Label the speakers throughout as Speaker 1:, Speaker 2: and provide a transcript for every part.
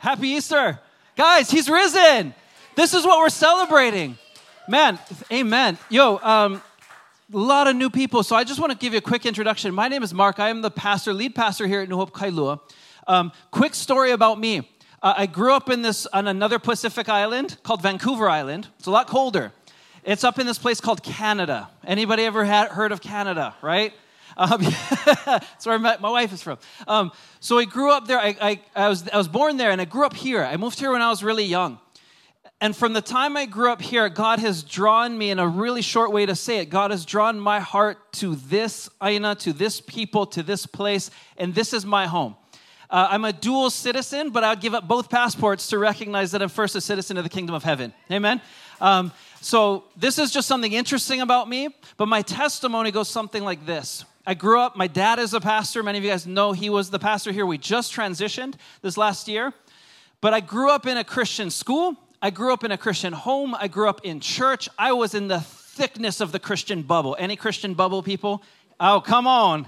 Speaker 1: Happy Easter. Guys, he's risen. This is what we're celebrating. Man, amen. Yo, um, a lot of new people. So I just want to give you a quick introduction. My name is Mark. I am the pastor, lead pastor here at New Hope Kailua. Um, quick story about me. Uh, I grew up in this on another Pacific island called Vancouver Island. It's a lot colder. It's up in this place called Canada. Anybody ever had, heard of Canada, right? Um, that's where my, my wife is from. Um, so I grew up there. I, I, I, was, I was born there and I grew up here. I moved here when I was really young. And from the time I grew up here, God has drawn me in a really short way to say it. God has drawn my heart to this Aina, to this people, to this place, and this is my home. Uh, I'm a dual citizen, but I would give up both passports to recognize that I'm first a citizen of the kingdom of heaven. Amen? Um, so this is just something interesting about me, but my testimony goes something like this. I grew up, my dad is a pastor. Many of you guys know he was the pastor here. We just transitioned this last year. But I grew up in a Christian school. I grew up in a Christian home. I grew up in church. I was in the thickness of the Christian bubble. Any Christian bubble people? Oh, come on.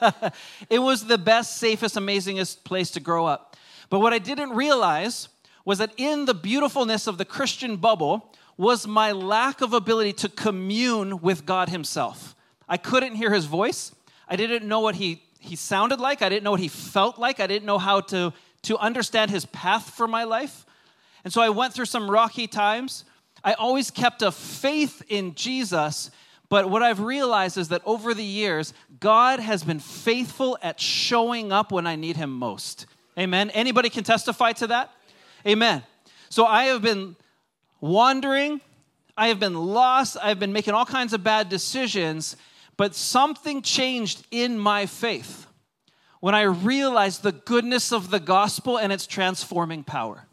Speaker 1: it was the best, safest, amazingest place to grow up. But what I didn't realize was that in the beautifulness of the Christian bubble was my lack of ability to commune with God Himself. I couldn't hear his voice. I didn't know what he, he sounded like. I didn't know what he felt like. I didn't know how to, to understand his path for my life. And so I went through some rocky times. I always kept a faith in Jesus, but what I've realized is that over the years, God has been faithful at showing up when I need him most. Amen. Anybody can testify to that? Amen. So I have been wandering, I have been lost, I've been making all kinds of bad decisions, but something changed in my faith when I realized the goodness of the gospel and its transforming power.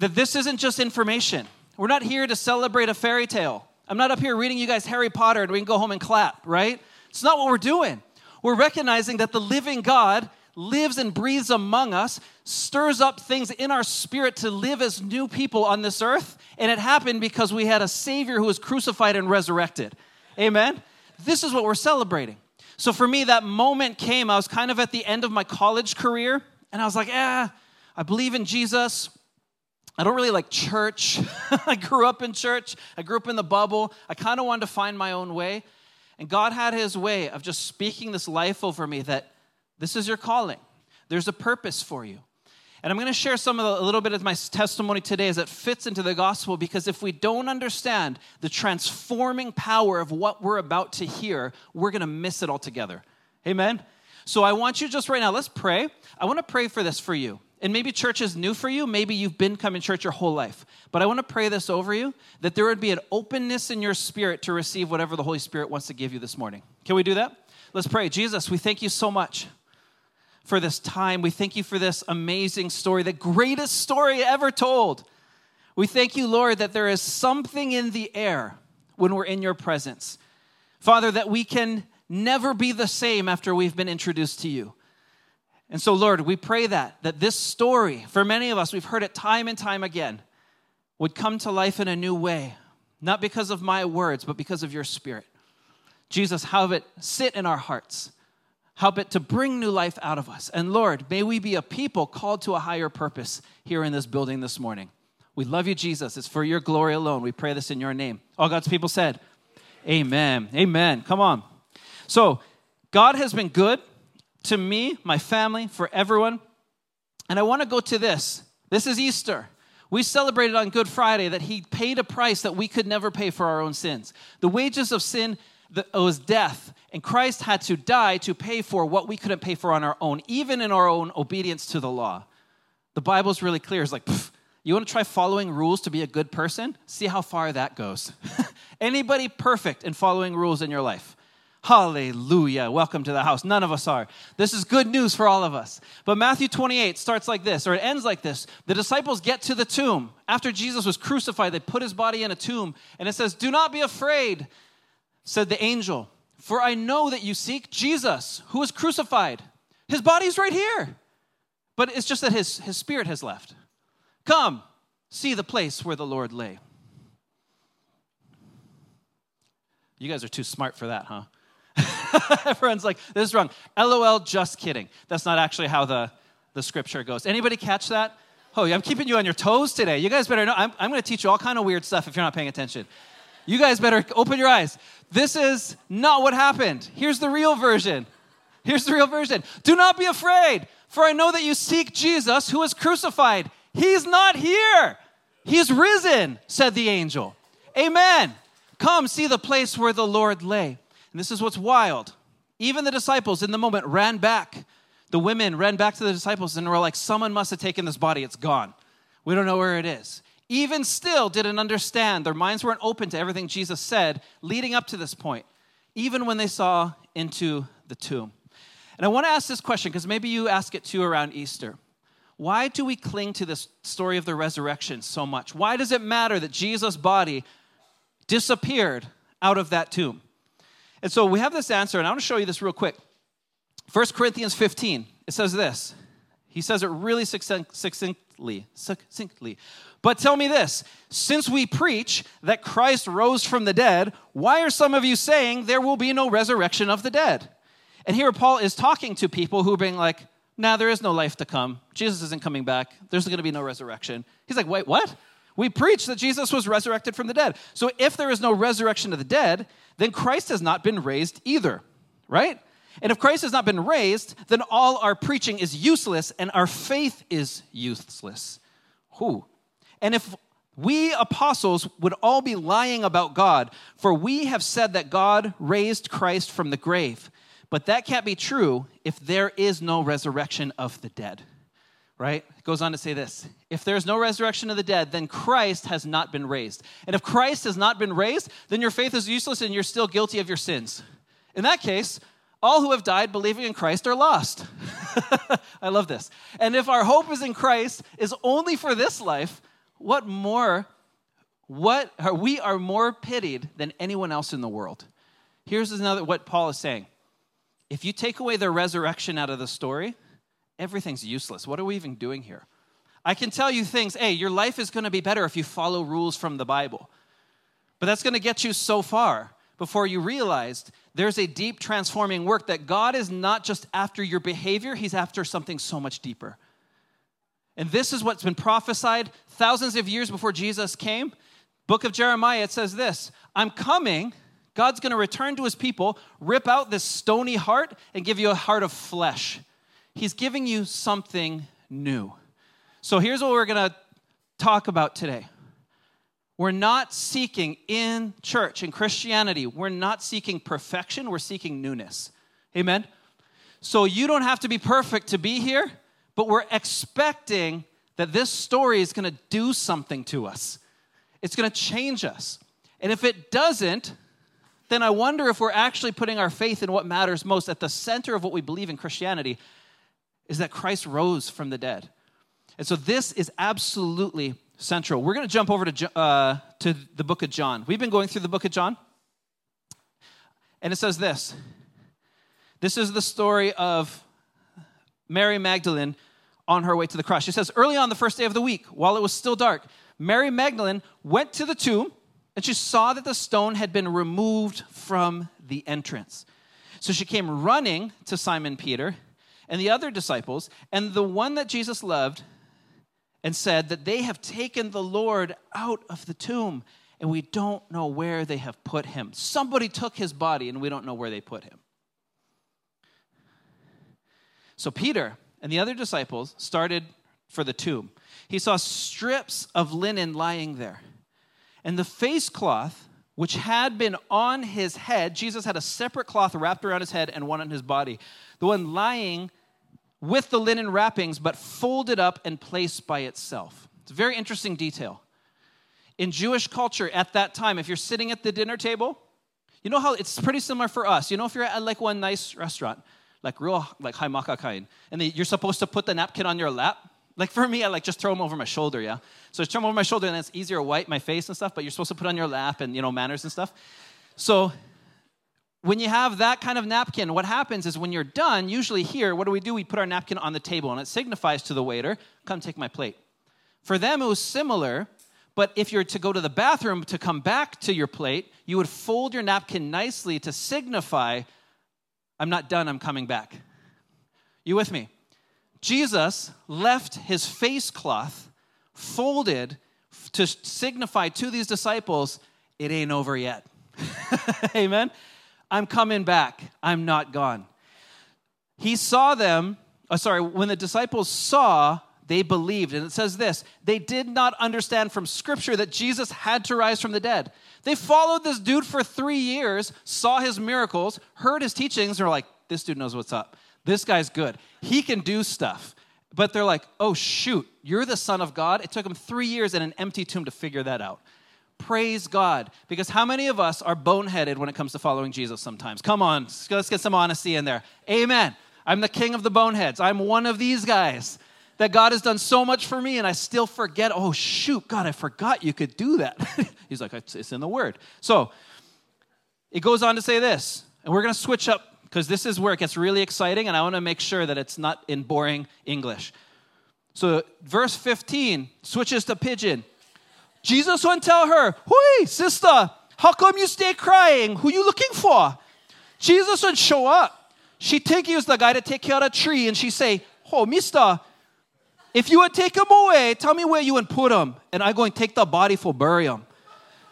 Speaker 1: That this isn't just information. We're not here to celebrate a fairy tale. I'm not up here reading you guys Harry Potter and we can go home and clap, right? It's not what we're doing. We're recognizing that the living God lives and breathes among us, stirs up things in our spirit to live as new people on this earth. And it happened because we had a Savior who was crucified and resurrected. Amen? This is what we're celebrating. So for me, that moment came. I was kind of at the end of my college career, and I was like, eh, I believe in Jesus. I don't really like church. I grew up in church, I grew up in the bubble. I kind of wanted to find my own way. And God had his way of just speaking this life over me that this is your calling, there's a purpose for you. And I'm going to share some of the, a little bit of my testimony today as it fits into the gospel because if we don't understand the transforming power of what we're about to hear, we're going to miss it altogether. Amen? So I want you just right now, let's pray. I want to pray for this for you. And maybe church is new for you. Maybe you've been coming to church your whole life. But I want to pray this over you that there would be an openness in your spirit to receive whatever the Holy Spirit wants to give you this morning. Can we do that? Let's pray. Jesus, we thank you so much for this time. We thank you for this amazing story, the greatest story ever told. We thank you, Lord, that there is something in the air when we're in your presence. Father, that we can never be the same after we've been introduced to you. And so, Lord, we pray that, that this story, for many of us, we've heard it time and time again, would come to life in a new way, not because of my words, but because of your spirit. Jesus, have it sit in our hearts. Help it to bring new life out of us. And Lord, may we be a people called to a higher purpose here in this building this morning. We love you, Jesus. It's for your glory alone. We pray this in your name. All God's people said, Amen. Amen. Come on. So, God has been good to me, my family, for everyone. And I want to go to this. This is Easter. We celebrated on Good Friday that He paid a price that we could never pay for our own sins. The wages of sin was death, and Christ had to die to pay for what we couldn't pay for on our own, even in our own obedience to the law. The Bible's really clear. It's like, you want to try following rules to be a good person? See how far that goes. Anybody perfect in following rules in your life? Hallelujah. Welcome to the house. None of us are. This is good news for all of us. But Matthew 28 starts like this, or it ends like this. The disciples get to the tomb. After Jesus was crucified, they put his body in a tomb, and it says, Do not be afraid, said the angel. For I know that you seek Jesus, who was crucified. His body's right here. But it's just that his, his spirit has left. Come, see the place where the Lord lay. You guys are too smart for that, huh? Everyone's like, this is wrong. LOL, just kidding. That's not actually how the, the scripture goes. Anybody catch that? Oh, I'm keeping you on your toes today. You guys better know. I'm, I'm going to teach you all kind of weird stuff if you're not paying attention. You guys better open your eyes. This is not what happened. Here's the real version. Here's the real version. Do not be afraid, for I know that you seek Jesus who was crucified. He's not here. He's risen, said the angel. Amen. Come see the place where the Lord lay. And this is what's wild. Even the disciples in the moment ran back. The women ran back to the disciples and were like, Someone must have taken this body. It's gone. We don't know where it is. Even still, didn't understand. Their minds weren't open to everything Jesus said leading up to this point, even when they saw into the tomb. And I want to ask this question because maybe you ask it too around Easter. Why do we cling to this story of the resurrection so much? Why does it matter that Jesus' body disappeared out of that tomb? And so we have this answer, and I want to show you this real quick. 1 Corinthians 15, it says this. He says it really succinctly. Succinctly. But tell me this since we preach that Christ rose from the dead, why are some of you saying there will be no resurrection of the dead? And here Paul is talking to people who are being like, nah, there is no life to come. Jesus isn't coming back. There's going to be no resurrection. He's like, wait, what? We preach that Jesus was resurrected from the dead. So if there is no resurrection of the dead, then Christ has not been raised either, right? And if Christ has not been raised, then all our preaching is useless and our faith is useless. Who? And if we apostles would all be lying about God, for we have said that God raised Christ from the grave. But that can't be true if there is no resurrection of the dead. Right? It goes on to say this If there's no resurrection of the dead, then Christ has not been raised. And if Christ has not been raised, then your faith is useless and you're still guilty of your sins. In that case, all who have died believing in Christ are lost. I love this. And if our hope is in Christ is only for this life, what more what are, we are more pitied than anyone else in the world. Here's another what Paul is saying. If you take away the resurrection out of the story, everything's useless. What are we even doing here? I can tell you things, hey, your life is going to be better if you follow rules from the Bible. But that's going to get you so far before you realized there's a deep transforming work that God is not just after your behavior, He's after something so much deeper. And this is what's been prophesied thousands of years before Jesus came. Book of Jeremiah, it says this I'm coming God's going to return to his people, rip out this stony heart, and give you a heart of flesh. He's giving you something new. So here's what we're going to talk about today. We're not seeking in church, in Christianity, we're not seeking perfection, we're seeking newness. Amen? So you don't have to be perfect to be here, but we're expecting that this story is going to do something to us. It's going to change us. And if it doesn't, then I wonder if we're actually putting our faith in what matters most at the center of what we believe in Christianity is that Christ rose from the dead. And so this is absolutely central. We're going to jump over to, uh, to the book of John. We've been going through the book of John, and it says this this is the story of Mary Magdalene on her way to the cross. She says, Early on the first day of the week, while it was still dark, Mary Magdalene went to the tomb and she saw that the stone had been removed from the entrance. So she came running to Simon Peter and the other disciples, and the one that Jesus loved, and said that they have taken the Lord out of the tomb, and we don't know where they have put him. Somebody took his body, and we don't know where they put him. So Peter and the other disciples started for the tomb. He saw strips of linen lying there and the face cloth, which had been on his head, Jesus had a separate cloth wrapped around his head and one on his body. The one lying with the linen wrappings, but folded up and placed by itself. It's a very interesting detail. In Jewish culture at that time, if you're sitting at the dinner table, you know how it's pretty similar for us. You know, if you're at like one nice restaurant, like real, like Haimakakain, and you're supposed to put the napkin on your lap, like for me, I like just throw them over my shoulder, yeah? So I throw them over my shoulder and it's easier to wipe my face and stuff, but you're supposed to put on your lap and, you know, manners and stuff. So when you have that kind of napkin, what happens is when you're done, usually here, what do we do? We put our napkin on the table and it signifies to the waiter, come take my plate. For them, it was similar, but if you're to go to the bathroom to come back to your plate, you would fold your napkin nicely to signify, I'm not done, I'm coming back. You with me? Jesus left his face cloth folded to signify to these disciples, it ain't over yet. Amen. I'm coming back. I'm not gone. He saw them, oh, sorry, when the disciples saw, they believed. And it says this they did not understand from scripture that Jesus had to rise from the dead. They followed this dude for three years, saw his miracles, heard his teachings, and were like, this dude knows what's up. This guy's good. He can do stuff. But they're like, oh, shoot, you're the Son of God. It took them three years in an empty tomb to figure that out. Praise God. Because how many of us are boneheaded when it comes to following Jesus sometimes? Come on, let's get some honesty in there. Amen. I'm the king of the boneheads. I'm one of these guys that God has done so much for me and I still forget. Oh, shoot, God, I forgot you could do that. He's like, it's in the word. So it goes on to say this, and we're going to switch up because this is where it gets really exciting and I want to make sure that it's not in boring English. So, verse 15 switches to Pidgin. Jesus won't tell her, Hey, sister, how come you stay crying? Who you looking for? Jesus would show up. She think he was the guy to take care of the tree, and she say, Oh, mister, if you would take him away, tell me where you would put him, and I go and take the body for burial.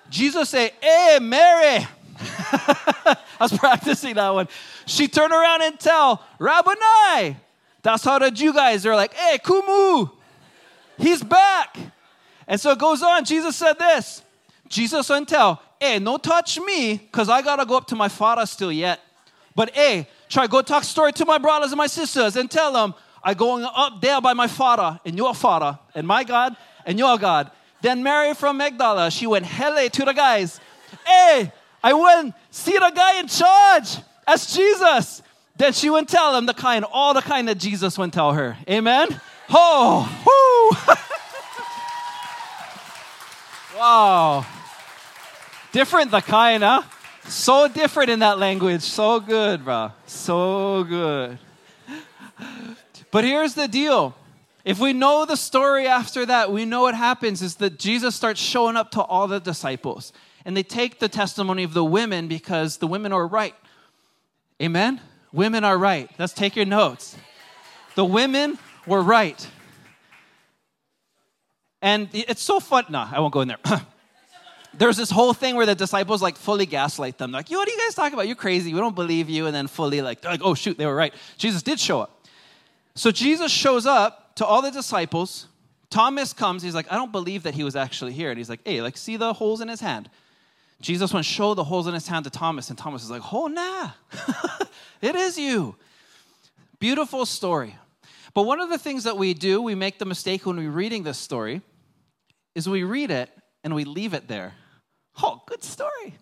Speaker 1: Jesus say, Hey, Mary. I was practicing that one. She turned around and tell Rabboni. That's how the Jew guys are like, Hey, Kumu, he's back. And so it goes on. Jesus said this. Jesus went tell, Hey, no touch me, because I gotta go up to my father still yet. But hey, try go talk story to my brothers and my sisters and tell them I going up there by my father and your father and my God and your God. Then Mary from Magdala, she went hele to the guys. Hey, I went see the guy in charge. That's Jesus. Then she went tell him the kind, all the kind that Jesus went tell her. Amen. Oh, whoo. wow. Different the kind, huh? So different in that language. So good, bro. So good. But here's the deal. If we know the story after that, we know what happens is that Jesus starts showing up to all the disciples. And they take the testimony of the women because the women are right. Amen? Women are right. Let's take your notes. The women were right. And it's so fun. No, I won't go in there. There's this whole thing where the disciples like fully gaslight them. Like, what are you guys talking about? You're crazy. We don't believe you. And then fully like, they're like, oh shoot, they were right. Jesus did show up. So Jesus shows up to all the disciples. Thomas comes. He's like, I don't believe that he was actually here. And he's like, hey, like, see the holes in his hand. Jesus went show the holes in his hand to Thomas, and Thomas is like, oh, nah, it is you. Beautiful story. But one of the things that we do, we make the mistake when we're reading this story, is we read it and we leave it there. Oh, good story.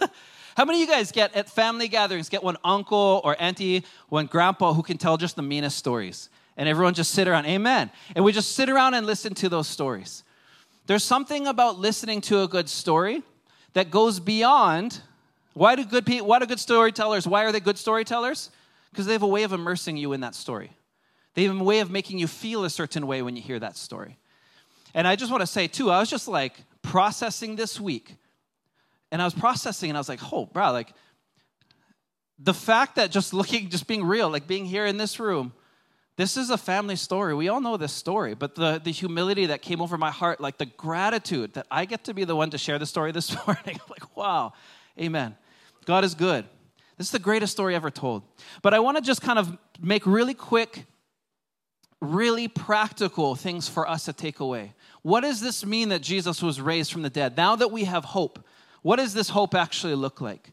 Speaker 1: How many of you guys get at family gatherings, get one uncle or auntie, one grandpa who can tell just the meanest stories? And everyone just sit around, amen. And we just sit around and listen to those stories. There's something about listening to a good story that goes beyond why do good people, why do good storytellers, why are they good storytellers? Because they have a way of immersing you in that story. They have a way of making you feel a certain way when you hear that story. And I just want to say, too, I was just like processing this week. And I was processing and I was like, oh, bro, like the fact that just looking, just being real, like being here in this room, this is a family story. We all know this story, but the, the humility that came over my heart, like the gratitude that I get to be the one to share the story this morning, like, wow, amen. God is good. This is the greatest story ever told. But I want to just kind of make really quick, really practical things for us to take away. What does this mean that Jesus was raised from the dead? Now that we have hope, what does this hope actually look like?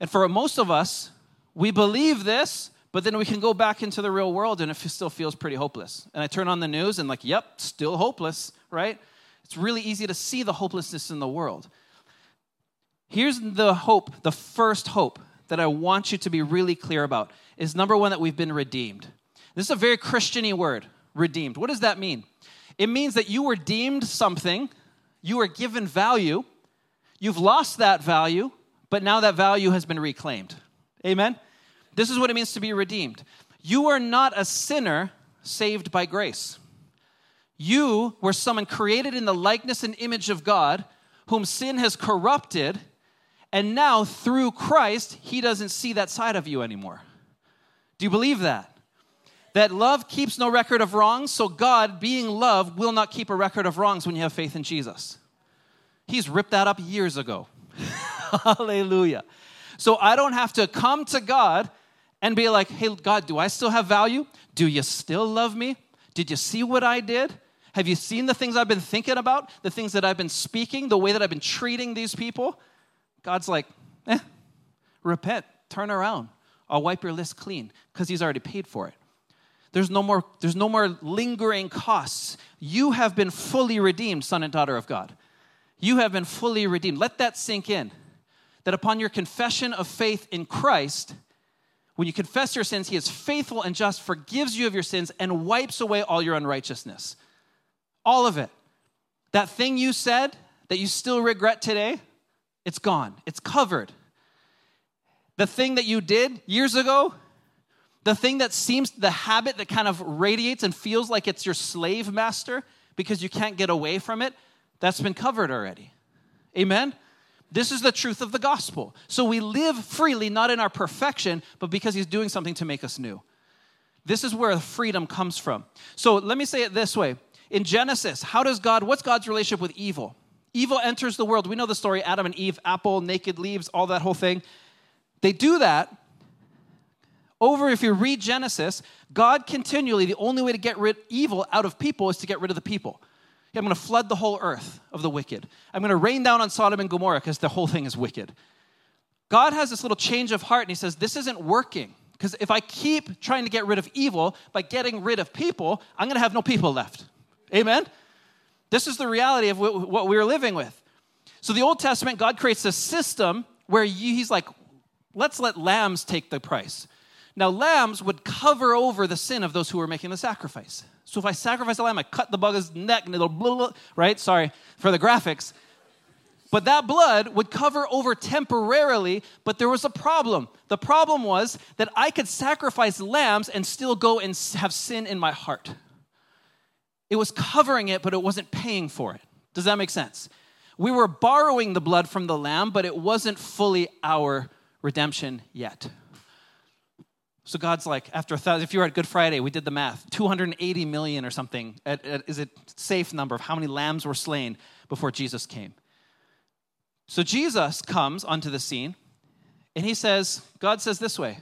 Speaker 1: And for most of us, we believe this, but then we can go back into the real world and it still feels pretty hopeless. And I turn on the news and, like, yep, still hopeless, right? It's really easy to see the hopelessness in the world. Here's the hope, the first hope that I want you to be really clear about is number one, that we've been redeemed. This is a very Christiany word, redeemed. What does that mean? It means that you were deemed something, you were given value, you've lost that value, but now that value has been reclaimed. Amen? This is what it means to be redeemed. You are not a sinner saved by grace. You were someone created in the likeness and image of God, whom sin has corrupted, and now through Christ, he doesn't see that side of you anymore. Do you believe that? that love keeps no record of wrongs, so God, being love, will not keep a record of wrongs when you have faith in Jesus. He's ripped that up years ago. Hallelujah. So I don't have to come to God and be like, hey, God, do I still have value? Do you still love me? Did you see what I did? Have you seen the things I've been thinking about? The things that I've been speaking? The way that I've been treating these people? God's like, eh, repent, turn around. I'll wipe your list clean because He's already paid for it. There's no more, there's no more lingering costs. You have been fully redeemed, son and daughter of God. You have been fully redeemed. Let that sink in. That upon your confession of faith in Christ, when you confess your sins, He is faithful and just, forgives you of your sins, and wipes away all your unrighteousness. All of it. That thing you said that you still regret today, it's gone, it's covered. The thing that you did years ago, the thing that seems, the habit that kind of radiates and feels like it's your slave master because you can't get away from it, that's been covered already. Amen? This is the truth of the gospel. So we live freely, not in our perfection, but because he's doing something to make us new. This is where freedom comes from. So let me say it this way. In Genesis, how does God, what's God's relationship with evil? Evil enters the world. We know the story Adam and Eve, apple, naked leaves, all that whole thing. They do that over, if you read Genesis, God continually, the only way to get rid evil out of people is to get rid of the people. I'm going to flood the whole earth of the wicked. I'm going to rain down on Sodom and Gomorrah because the whole thing is wicked. God has this little change of heart and he says, This isn't working. Because if I keep trying to get rid of evil by getting rid of people, I'm going to have no people left. Amen? This is the reality of what we are living with. So, the Old Testament, God creates a system where He's like, let's let lambs take the price. Now, lambs would cover over the sin of those who were making the sacrifice. So if I sacrifice a lamb, I cut the bugger's neck and it'll blah, blah, right? Sorry for the graphics. But that blood would cover over temporarily, but there was a problem. The problem was that I could sacrifice lambs and still go and have sin in my heart. It was covering it, but it wasn't paying for it. Does that make sense? We were borrowing the blood from the lamb, but it wasn't fully our redemption yet. So God's like, after a thousand, if you were at Good Friday, we did the math 280 million or something at, at, is it safe number of how many lambs were slain before Jesus came. So Jesus comes onto the scene and he says, God says this way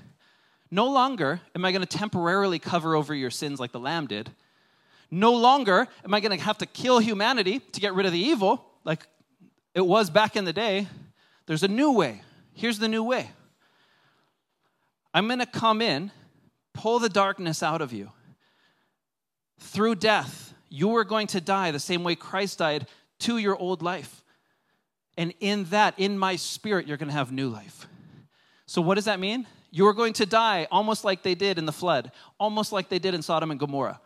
Speaker 1: No longer am I going to temporarily cover over your sins like the lamb did. No longer am I going to have to kill humanity to get rid of the evil like it was back in the day. There's a new way. Here's the new way. I'm going to come in, pull the darkness out of you. Through death, you are going to die the same way Christ died to your old life. And in that, in my spirit, you're going to have new life. So, what does that mean? You are going to die almost like they did in the flood, almost like they did in Sodom and Gomorrah.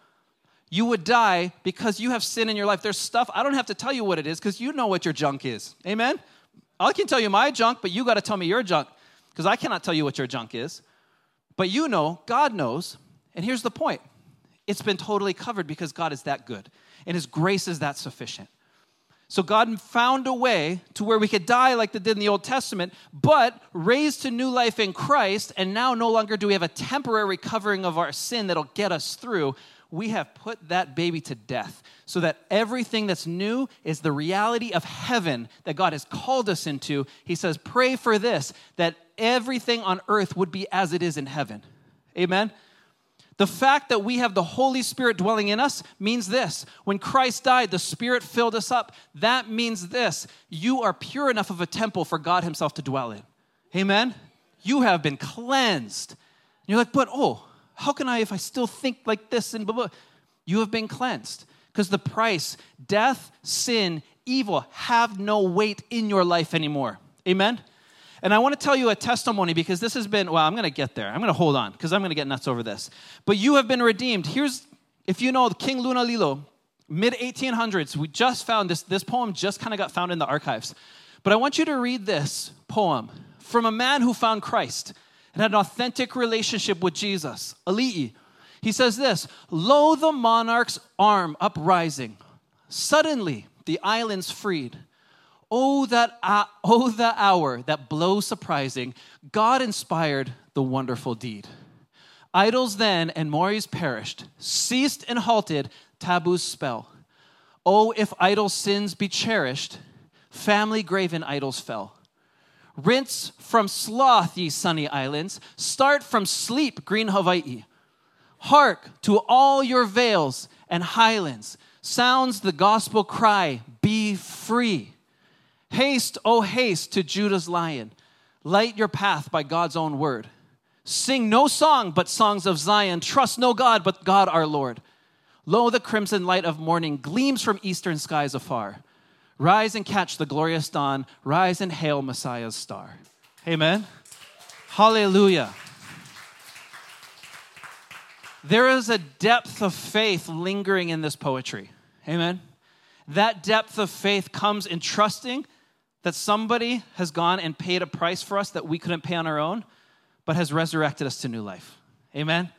Speaker 1: You would die because you have sin in your life. There's stuff, I don't have to tell you what it is because you know what your junk is. Amen? I can tell you my junk, but you got to tell me your junk because I cannot tell you what your junk is. But you know, God knows. And here's the point it's been totally covered because God is that good and His grace is that sufficient. So God found a way to where we could die like they did in the Old Testament, but raised to new life in Christ. And now no longer do we have a temporary covering of our sin that'll get us through. We have put that baby to death so that everything that's new is the reality of heaven that God has called us into. He says, Pray for this, that everything on earth would be as it is in heaven. Amen? The fact that we have the Holy Spirit dwelling in us means this. When Christ died, the Spirit filled us up. That means this. You are pure enough of a temple for God Himself to dwell in. Amen? You have been cleansed. you're like, but oh, how can I, if I still think like this and blah, blah? You have been cleansed. Because the price, death, sin, evil, have no weight in your life anymore. Amen? And I want to tell you a testimony because this has been, well, I'm going to get there. I'm going to hold on because I'm going to get nuts over this. But you have been redeemed. Here's, if you know King Lunalilo, mid 1800s, we just found this, this poem just kind of got found in the archives. But I want you to read this poem from a man who found Christ and had an authentic relationship with Jesus, Ali'i. He says this Lo, the monarch's arm uprising. Suddenly, the islands freed. Oh, that, uh, oh, the hour that blows surprising, God inspired the wonderful deed. Idols then and mores perished, ceased and halted taboo's spell. Oh, if idol sins be cherished, family graven idols fell. Rinse from sloth, ye sunny islands. Start from sleep, green Hawaii. Hark to all your vales and highlands. Sounds the gospel cry, be free. Haste, oh haste to Judah's lion. Light your path by God's own word. Sing no song but songs of Zion. Trust no God but God our Lord. Lo, the crimson light of morning gleams from eastern skies afar. Rise and catch the glorious dawn. Rise and hail Messiah's star. Amen. Hallelujah. There is a depth of faith lingering in this poetry. Amen. That depth of faith comes in trusting that somebody has gone and paid a price for us that we couldn't pay on our own, but has resurrected us to new life. Amen.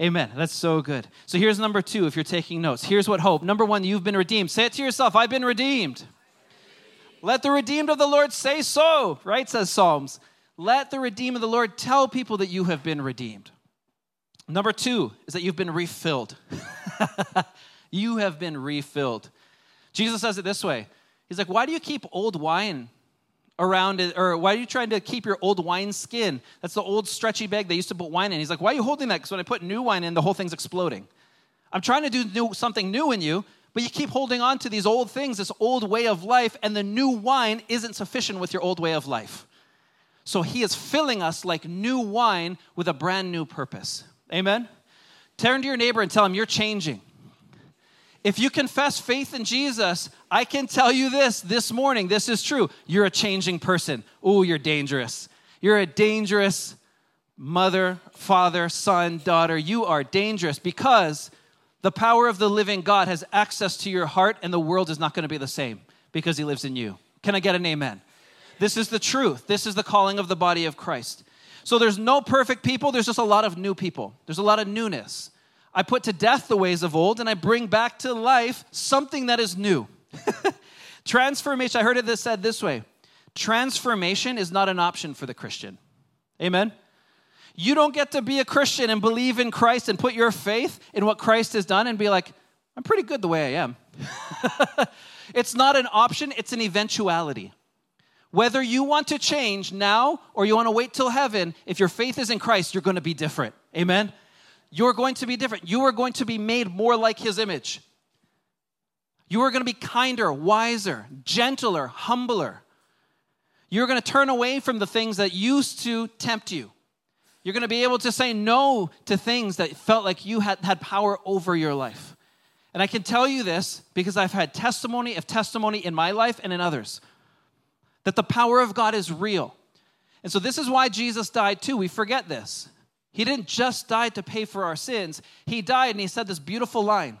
Speaker 1: Amen. That's so good. So here's number two if you're taking notes. Here's what hope. Number one, you've been redeemed. Say it to yourself I've been redeemed. Let the redeemed of the Lord say so, right? Says Psalms. Let the redeemed of the Lord tell people that you have been redeemed. Number two is that you've been refilled. you have been refilled. Jesus says it this way He's like, Why do you keep old wine around it? Or why are you trying to keep your old wine skin? That's the old stretchy bag they used to put wine in. He's like, Why are you holding that? Because when I put new wine in, the whole thing's exploding. I'm trying to do new, something new in you, but you keep holding on to these old things, this old way of life, and the new wine isn't sufficient with your old way of life. So he is filling us like new wine with a brand new purpose. Amen? Turn to your neighbor and tell him you're changing. If you confess faith in Jesus, I can tell you this this morning, this is true. You're a changing person. Oh, you're dangerous. You're a dangerous mother, father, son, daughter. You are dangerous because the power of the living God has access to your heart, and the world is not going to be the same because He lives in you. Can I get an amen? This is the truth. This is the calling of the body of Christ. So there's no perfect people, there's just a lot of new people. There's a lot of newness. I put to death the ways of old and I bring back to life something that is new. Transformation, I heard it said this way transformation is not an option for the Christian. Amen? You don't get to be a Christian and believe in Christ and put your faith in what Christ has done and be like, I'm pretty good the way I am. it's not an option, it's an eventuality. Whether you want to change now or you want to wait till heaven, if your faith is in Christ, you're going to be different. Amen? You're going to be different. You are going to be made more like His image. You are going to be kinder, wiser, gentler, humbler. You're going to turn away from the things that used to tempt you. You're going to be able to say no to things that felt like you had, had power over your life. And I can tell you this because I've had testimony of testimony in my life and in others that the power of God is real. And so, this is why Jesus died too. We forget this. He didn't just die to pay for our sins, He died and He said this beautiful line.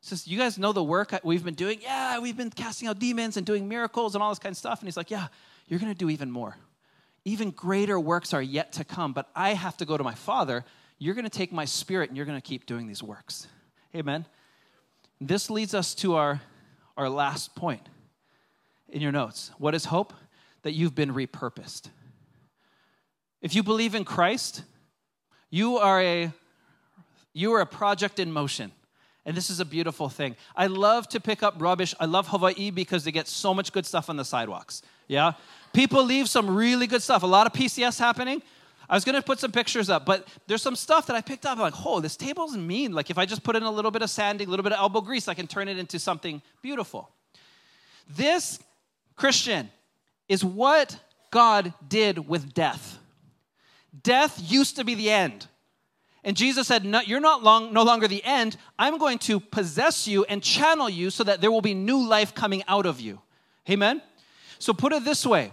Speaker 1: He says, You guys know the work we've been doing? Yeah, we've been casting out demons and doing miracles and all this kind of stuff. And He's like, Yeah, you're going to do even more. Even greater works are yet to come, but I have to go to my Father. You're going to take my spirit and you're going to keep doing these works. Amen. This leads us to our, our last point in your notes. What is hope? That you've been repurposed. If you believe in Christ, you are a you are a project in motion. And this is a beautiful thing. I love to pick up rubbish. I love Hawaii because they get so much good stuff on the sidewalks. Yeah? People leave some really good stuff. A lot of PCS happening. I was gonna put some pictures up, but there's some stuff that I picked up. I'm like, oh, this table's mean. Like if I just put in a little bit of sanding, a little bit of elbow grease, I can turn it into something beautiful. This Christian is what God did with death. Death used to be the end. And Jesus said, no, You're not long, no longer the end. I'm going to possess you and channel you so that there will be new life coming out of you. Amen? So put it this way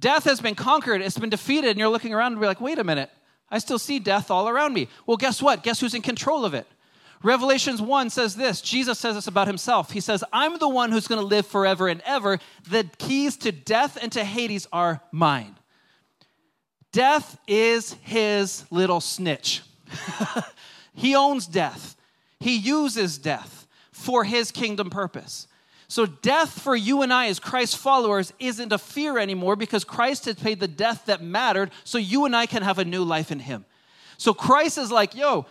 Speaker 1: death has been conquered, it's been defeated, and you're looking around and be like, wait a minute, I still see death all around me. Well, guess what? Guess who's in control of it? Revelations 1 says this Jesus says this about himself. He says, I'm the one who's going to live forever and ever. The keys to death and to Hades are mine. Death is his little snitch. he owns death, he uses death for his kingdom purpose. So, death for you and I as Christ followers isn't a fear anymore because Christ has paid the death that mattered so you and I can have a new life in him. So Christ is like, yo,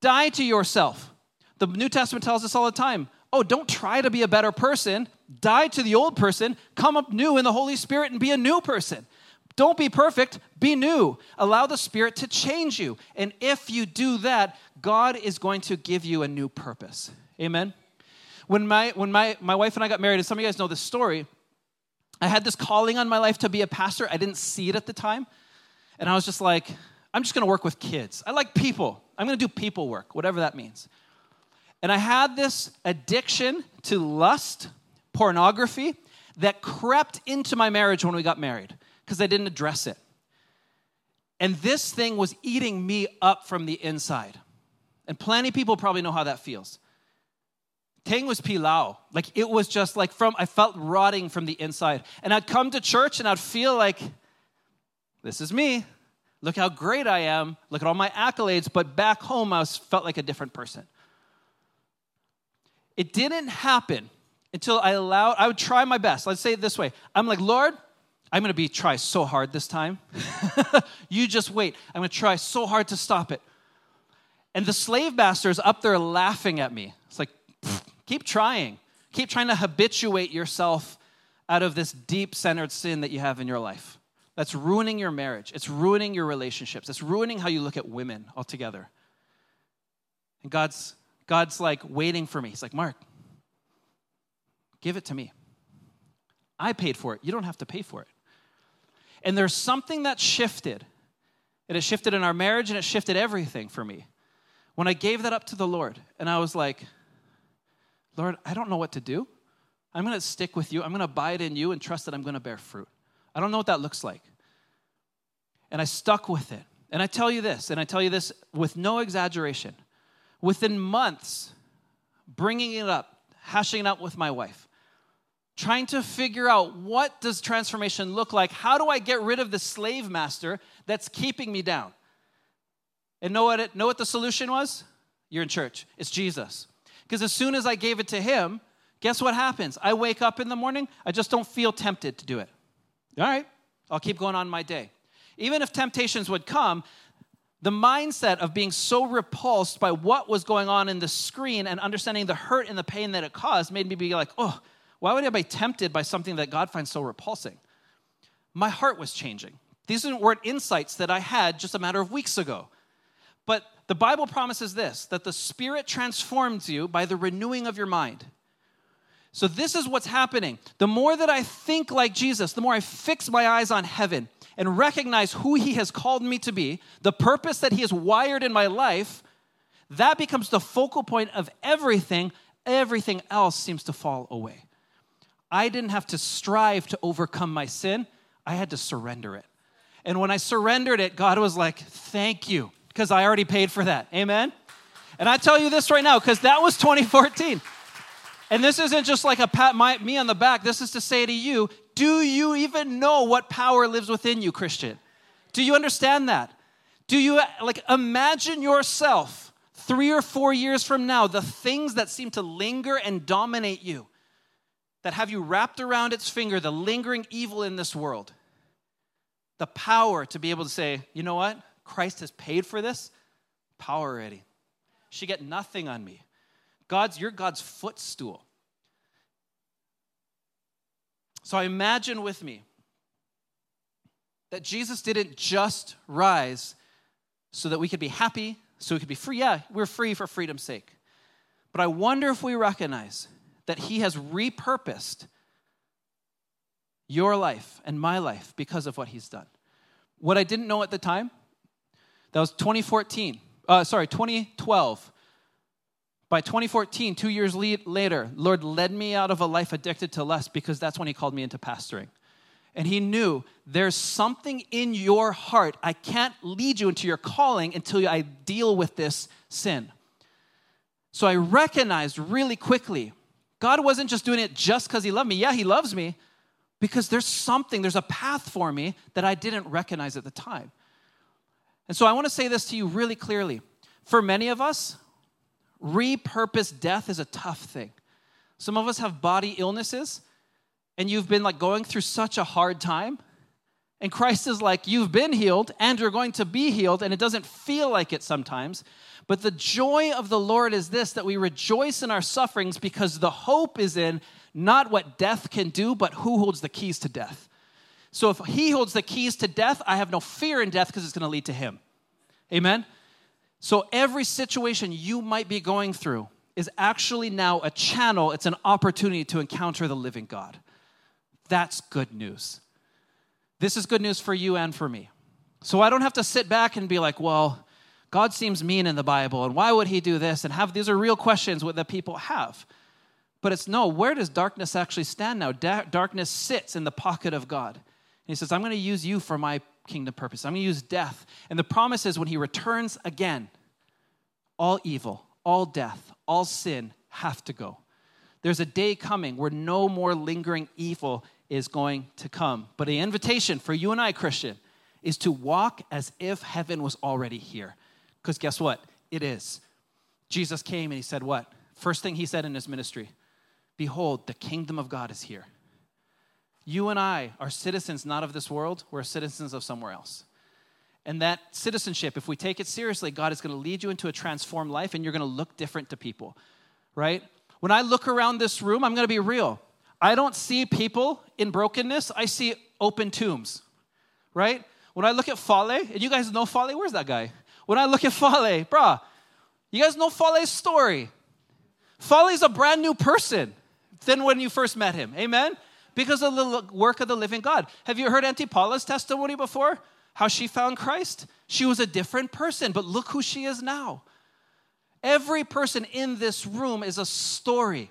Speaker 1: die to yourself. The New Testament tells us all the time oh, don't try to be a better person. Die to the old person, come up new in the Holy Spirit and be a new person. Don't be perfect, be new. Allow the Spirit to change you. And if you do that, God is going to give you a new purpose. Amen. When my when my, my wife and I got married, and some of you guys know this story, I had this calling on my life to be a pastor. I didn't see it at the time. And I was just like, I'm just gonna work with kids. I like people. I'm gonna do people work, whatever that means. And I had this addiction to lust, pornography, that crept into my marriage when we got married because I didn't address it. And this thing was eating me up from the inside. And plenty people probably know how that feels. Tang was pilau. Like it was just like from, I felt rotting from the inside. And I'd come to church and I'd feel like, this is me. Look how great I am. Look at all my accolades. But back home, I was, felt like a different person. It didn't happen until I allowed, I would try my best. Let's say it this way I'm like, Lord, I'm gonna be try so hard this time. you just wait. I'm gonna try so hard to stop it. And the slave master's up there laughing at me. It's like, keep trying. Keep trying to habituate yourself out of this deep centered sin that you have in your life. That's ruining your marriage. It's ruining your relationships. It's ruining how you look at women altogether. And God's God's like waiting for me. He's like, Mark, give it to me. I paid for it. You don't have to pay for it. And there's something that shifted. It shifted in our marriage and it shifted everything for me. When I gave that up to the Lord and I was like, Lord, I don't know what to do. I'm going to stick with you. I'm going to abide in you and trust that I'm going to bear fruit. I don't know what that looks like. And I stuck with it. And I tell you this, and I tell you this with no exaggeration within months, bringing it up, hashing it out with my wife, trying to figure out what does transformation look like? How do I get rid of the slave master that's keeping me down? And know what, it, know what the solution was? You're in church. It's Jesus. Because as soon as I gave it to him, guess what happens? I wake up in the morning, I just don't feel tempted to do it. All right, I'll keep going on my day. Even if temptations would come, the mindset of being so repulsed by what was going on in the screen and understanding the hurt and the pain that it caused made me be like, oh, why would I be tempted by something that God finds so repulsing? My heart was changing. These weren't insights that I had just a matter of weeks ago. But the Bible promises this that the Spirit transforms you by the renewing of your mind. So, this is what's happening. The more that I think like Jesus, the more I fix my eyes on heaven, and recognize who He has called me to be, the purpose that He has wired in my life, that becomes the focal point of everything. Everything else seems to fall away. I didn't have to strive to overcome my sin, I had to surrender it. And when I surrendered it, God was like, Thank you, because I already paid for that. Amen? And I tell you this right now, because that was 2014. And this isn't just like a pat my, me on the back. This is to say to you, do you even know what power lives within you, Christian? Do you understand that? Do you like imagine yourself three or four years from now, the things that seem to linger and dominate you, that have you wrapped around its finger, the lingering evil in this world, the power to be able to say, you know what? Christ has paid for this. Power already. She get nothing on me. God's, you're God's footstool. So imagine with me that Jesus didn't just rise so that we could be happy, so we could be free. Yeah, we're free for freedom's sake. But I wonder if we recognize that He has repurposed your life and my life because of what He's done. What I didn't know at the time, that was 2014, uh, sorry, 2012. By 2014, two years later, Lord led me out of a life addicted to lust because that's when He called me into pastoring. And He knew there's something in your heart. I can't lead you into your calling until I deal with this sin. So I recognized really quickly God wasn't just doing it just because He loved me. Yeah, He loves me, because there's something, there's a path for me that I didn't recognize at the time. And so I want to say this to you really clearly. For many of us, repurposed death is a tough thing. Some of us have body illnesses, and you've been like going through such a hard time, And Christ is like, You've been healed and you're going to be healed, and it doesn't feel like it sometimes. But the joy of the Lord is this that we rejoice in our sufferings because the hope is in not what death can do, but who holds the keys to death. So if he holds the keys to death, I have no fear in death because it's going to lead to him. Amen? So every situation you might be going through is actually now a channel, it's an opportunity to encounter the living God. That's good news. This is good news for you and for me. So I don't have to sit back and be like, well, God seems mean in the Bible, and why would he do this? And have these are real questions that people have. But it's no, where does darkness actually stand now? Da- darkness sits in the pocket of God. He says, I'm going to use you for my kingdom purpose. I'm going to use death. And the promise is when he returns again, all evil, all death, all sin have to go. There's a day coming where no more lingering evil is going to come. But the invitation for you and I, Christian, is to walk as if heaven was already here. Because guess what? It is. Jesus came and he said, What? First thing he said in his ministry Behold, the kingdom of God is here. You and I are citizens not of this world, we're citizens of somewhere else. And that citizenship, if we take it seriously, God is going to lead you into a transformed life and you're going to look different to people, right? When I look around this room, I'm going to be real. I don't see people in brokenness, I see open tombs, right? When I look at Fale, and you guys know Fale, where's that guy? When I look at Fale, bruh, you guys know Fale's story. Fale's a brand new person than when you first met him. Amen? Because of the work of the living God. Have you heard Auntie Paula's testimony before? How she found Christ? She was a different person, but look who she is now. Every person in this room is a story.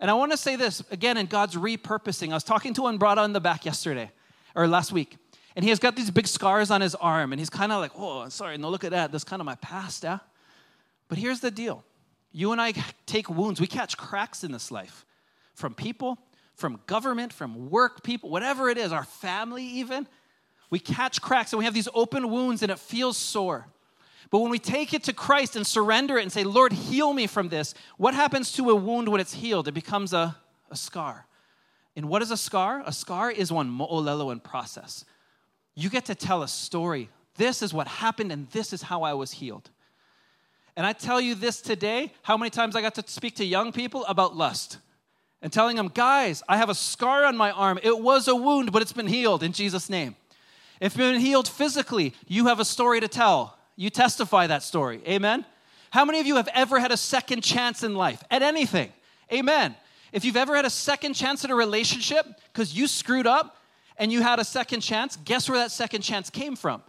Speaker 1: And I want to say this again in God's repurposing. I was talking to one brought on the back yesterday or last week, and he has got these big scars on his arm, and he's kind of like, oh, sorry, no, look at that. That's kind of my past, yeah? But here's the deal you and I take wounds, we catch cracks in this life from people, from government, from work people, whatever it is, our family even. We catch cracks and we have these open wounds and it feels sore. But when we take it to Christ and surrender it and say, Lord, heal me from this, what happens to a wound when it's healed? It becomes a, a scar. And what is a scar? A scar is one mo'olelo in process. You get to tell a story. This is what happened, and this is how I was healed. And I tell you this today how many times I got to speak to young people about lust and telling them, guys, I have a scar on my arm. It was a wound, but it's been healed in Jesus' name. If you've been healed physically, you have a story to tell. You testify that story. Amen? How many of you have ever had a second chance in life at anything? Amen. If you've ever had a second chance at a relationship because you screwed up and you had a second chance, guess where that second chance came from?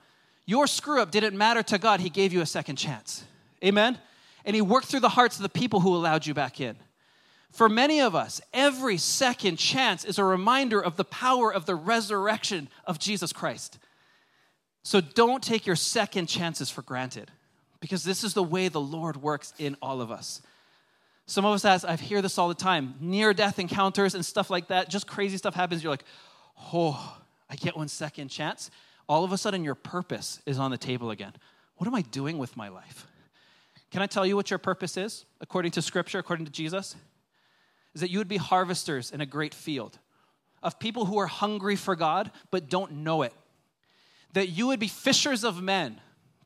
Speaker 1: Your screw up didn't matter to God, He gave you a second chance. Amen? And He worked through the hearts of the people who allowed you back in. For many of us, every second chance is a reminder of the power of the resurrection of Jesus Christ. So don't take your second chances for granted because this is the way the Lord works in all of us. Some of us, as I hear this all the time, near death encounters and stuff like that, just crazy stuff happens. You're like, oh, I get one second chance. All of a sudden, your purpose is on the table again. What am I doing with my life? Can I tell you what your purpose is, according to Scripture, according to Jesus? Is that you would be harvesters in a great field of people who are hungry for God but don't know it that you would be fishers of men,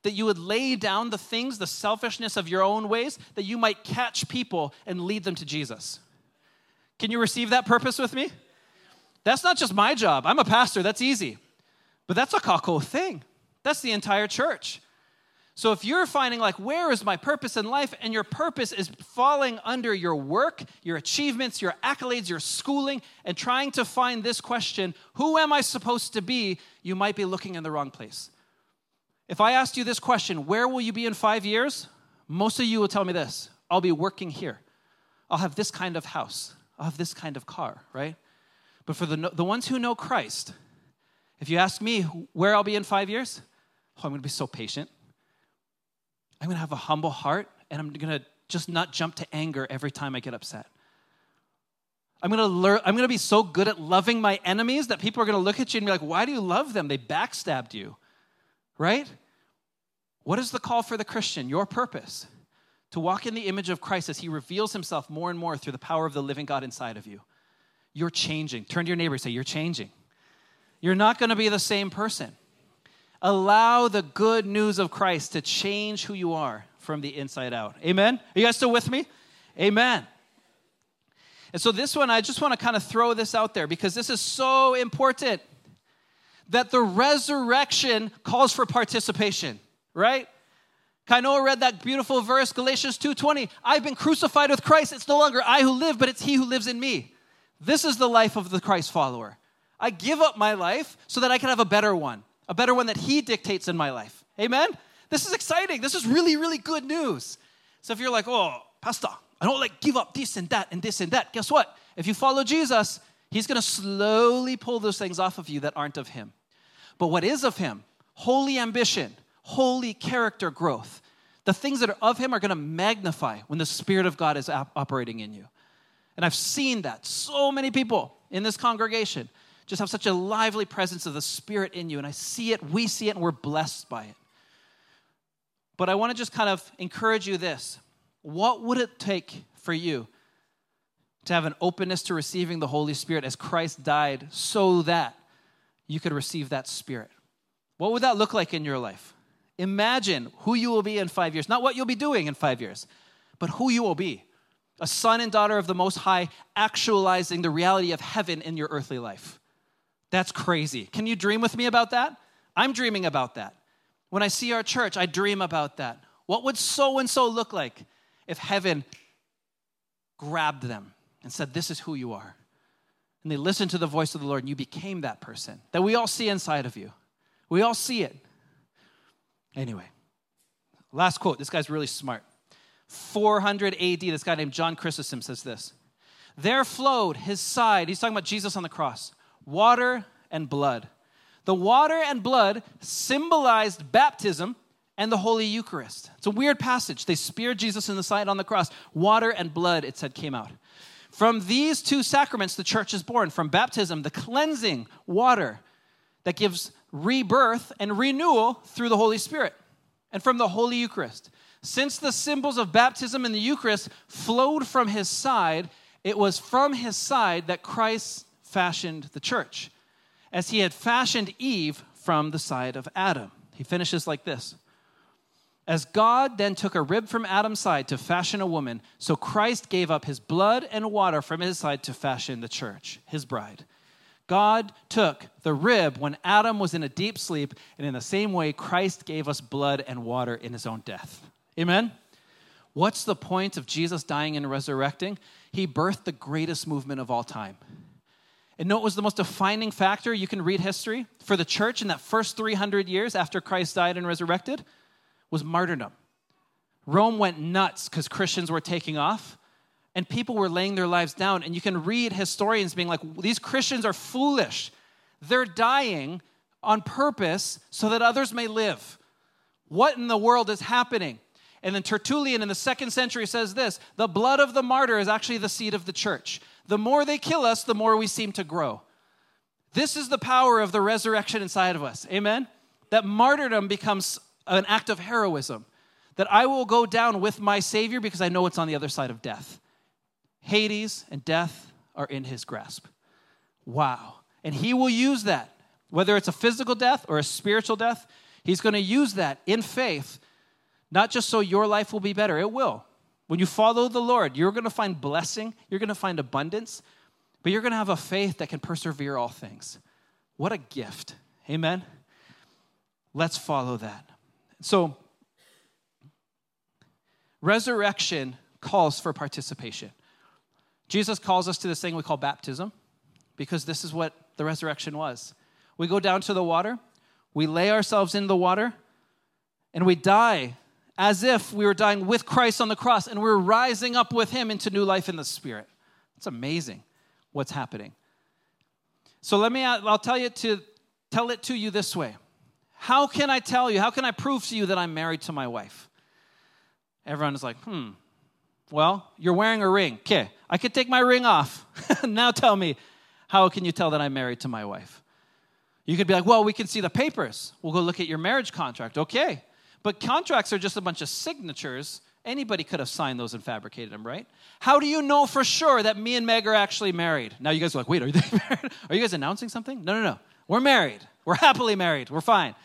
Speaker 1: that you would lay down the things, the selfishness of your own ways, that you might catch people and lead them to Jesus. Can you receive that purpose with me? That's not just my job. I'm a pastor, that's easy. But that's a kakou thing. That's the entire church. So if you're finding like, where is my purpose in life? And your purpose is falling under your work, your achievements, your accolades, your schooling, and trying to find this question, who am I supposed to be? You might be looking in the wrong place. If I asked you this question, where will you be in five years? Most of you will tell me this I'll be working here. I'll have this kind of house. I'll have this kind of car, right? But for the, the ones who know Christ, if you ask me where I'll be in five years, oh, I'm going to be so patient. I'm going to have a humble heart and I'm going to just not jump to anger every time I get upset. I'm going to learn I'm going to be so good at loving my enemies that people are going to look at you and be like, "Why do you love them? They backstabbed you." Right? What is the call for the Christian? Your purpose to walk in the image of Christ as he reveals himself more and more through the power of the living God inside of you. You're changing. Turn to your neighbor and say, You're changing. you're not going to be the same person. Allow the good news of Christ to change who you are from the inside out. Amen? Are you guys still with me? Amen. And so, this one, I just want to kind of throw this out there because this is so important that the resurrection calls for participation, right? Kainoa read that beautiful verse, Galatians 2:20. I've been crucified with Christ. It's no longer I who live, but it's he who lives in me. This is the life of the Christ follower. I give up my life so that I can have a better one, a better one that he dictates in my life. Amen? This is exciting. This is really, really good news. So if you're like, oh, Pastor, I don't like give up this and that and this and that, guess what? If you follow Jesus, he's to slowly pull those things off of you that aren't of him. But what is of him? Holy ambition, holy character growth. The things that are of him are to magnify when the Spirit of God is op- operating in you. And I've seen that. So many people in this congregation just have such a lively presence of the Spirit in you. And I see it, we see it, and we're blessed by it. But I want to just kind of encourage you this what would it take for you to have an openness to receiving the Holy Spirit as Christ died so that you could receive that Spirit? What would that look like in your life? Imagine who you will be in five years. Not what you'll be doing in five years, but who you will be. A son and daughter of the Most High, actualizing the reality of heaven in your earthly life. That's crazy. Can you dream with me about that? I'm dreaming about that. When I see our church, I dream about that. What would so and so look like if heaven grabbed them and said, This is who you are? And they listened to the voice of the Lord and you became that person that we all see inside of you. We all see it. Anyway, last quote. This guy's really smart. 400 AD, this guy named John Chrysostom says this There flowed his side, he's talking about Jesus on the cross, water and blood. The water and blood symbolized baptism and the Holy Eucharist. It's a weird passage. They speared Jesus in the side on the cross. Water and blood, it said, came out. From these two sacraments, the church is born. From baptism, the cleansing water that gives rebirth and renewal through the Holy Spirit, and from the Holy Eucharist. Since the symbols of baptism and the Eucharist flowed from his side, it was from his side that Christ fashioned the church, as he had fashioned Eve from the side of Adam. He finishes like this As God then took a rib from Adam's side to fashion a woman, so Christ gave up his blood and water from his side to fashion the church, his bride. God took the rib when Adam was in a deep sleep, and in the same way, Christ gave us blood and water in his own death. Amen? What's the point of Jesus dying and resurrecting? He birthed the greatest movement of all time. And know what was the most defining factor? You can read history for the church in that first 300 years after Christ died and resurrected was martyrdom. Rome went nuts because Christians were taking off and people were laying their lives down. And you can read historians being like, these Christians are foolish. They're dying on purpose so that others may live. What in the world is happening? And then Tertullian in the second century says this the blood of the martyr is actually the seed of the church. The more they kill us, the more we seem to grow. This is the power of the resurrection inside of us. Amen? That martyrdom becomes an act of heroism. That I will go down with my Savior because I know it's on the other side of death. Hades and death are in his grasp. Wow. And he will use that, whether it's a physical death or a spiritual death, he's going to use that in faith, not just so your life will be better, it will. When you follow the Lord, you're going to find blessing, you're going to find abundance, but you're going to have a faith that can persevere all things. What a gift. Amen. Let's follow that. So, resurrection calls for participation. Jesus calls us to this thing we call baptism because this is what the resurrection was. We go down to the water, we lay ourselves in the water, and we die as if we were dying with Christ on the cross and we're rising up with him into new life in the spirit. It's amazing what's happening. So let me I'll tell you to tell it to you this way. How can I tell you? How can I prove to you that I'm married to my wife? Everyone is like, "Hmm, well, you're wearing a ring. Okay, I could take my ring off. now tell me, how can you tell that I'm married to my wife? You could be like, well, we can see the papers. We'll go look at your marriage contract. Okay. But contracts are just a bunch of signatures. Anybody could have signed those and fabricated them, right? How do you know for sure that me and Meg are actually married? Now you guys are like, wait, are they married? Are you guys announcing something? No, no, no. We're married. We're happily married. We're fine.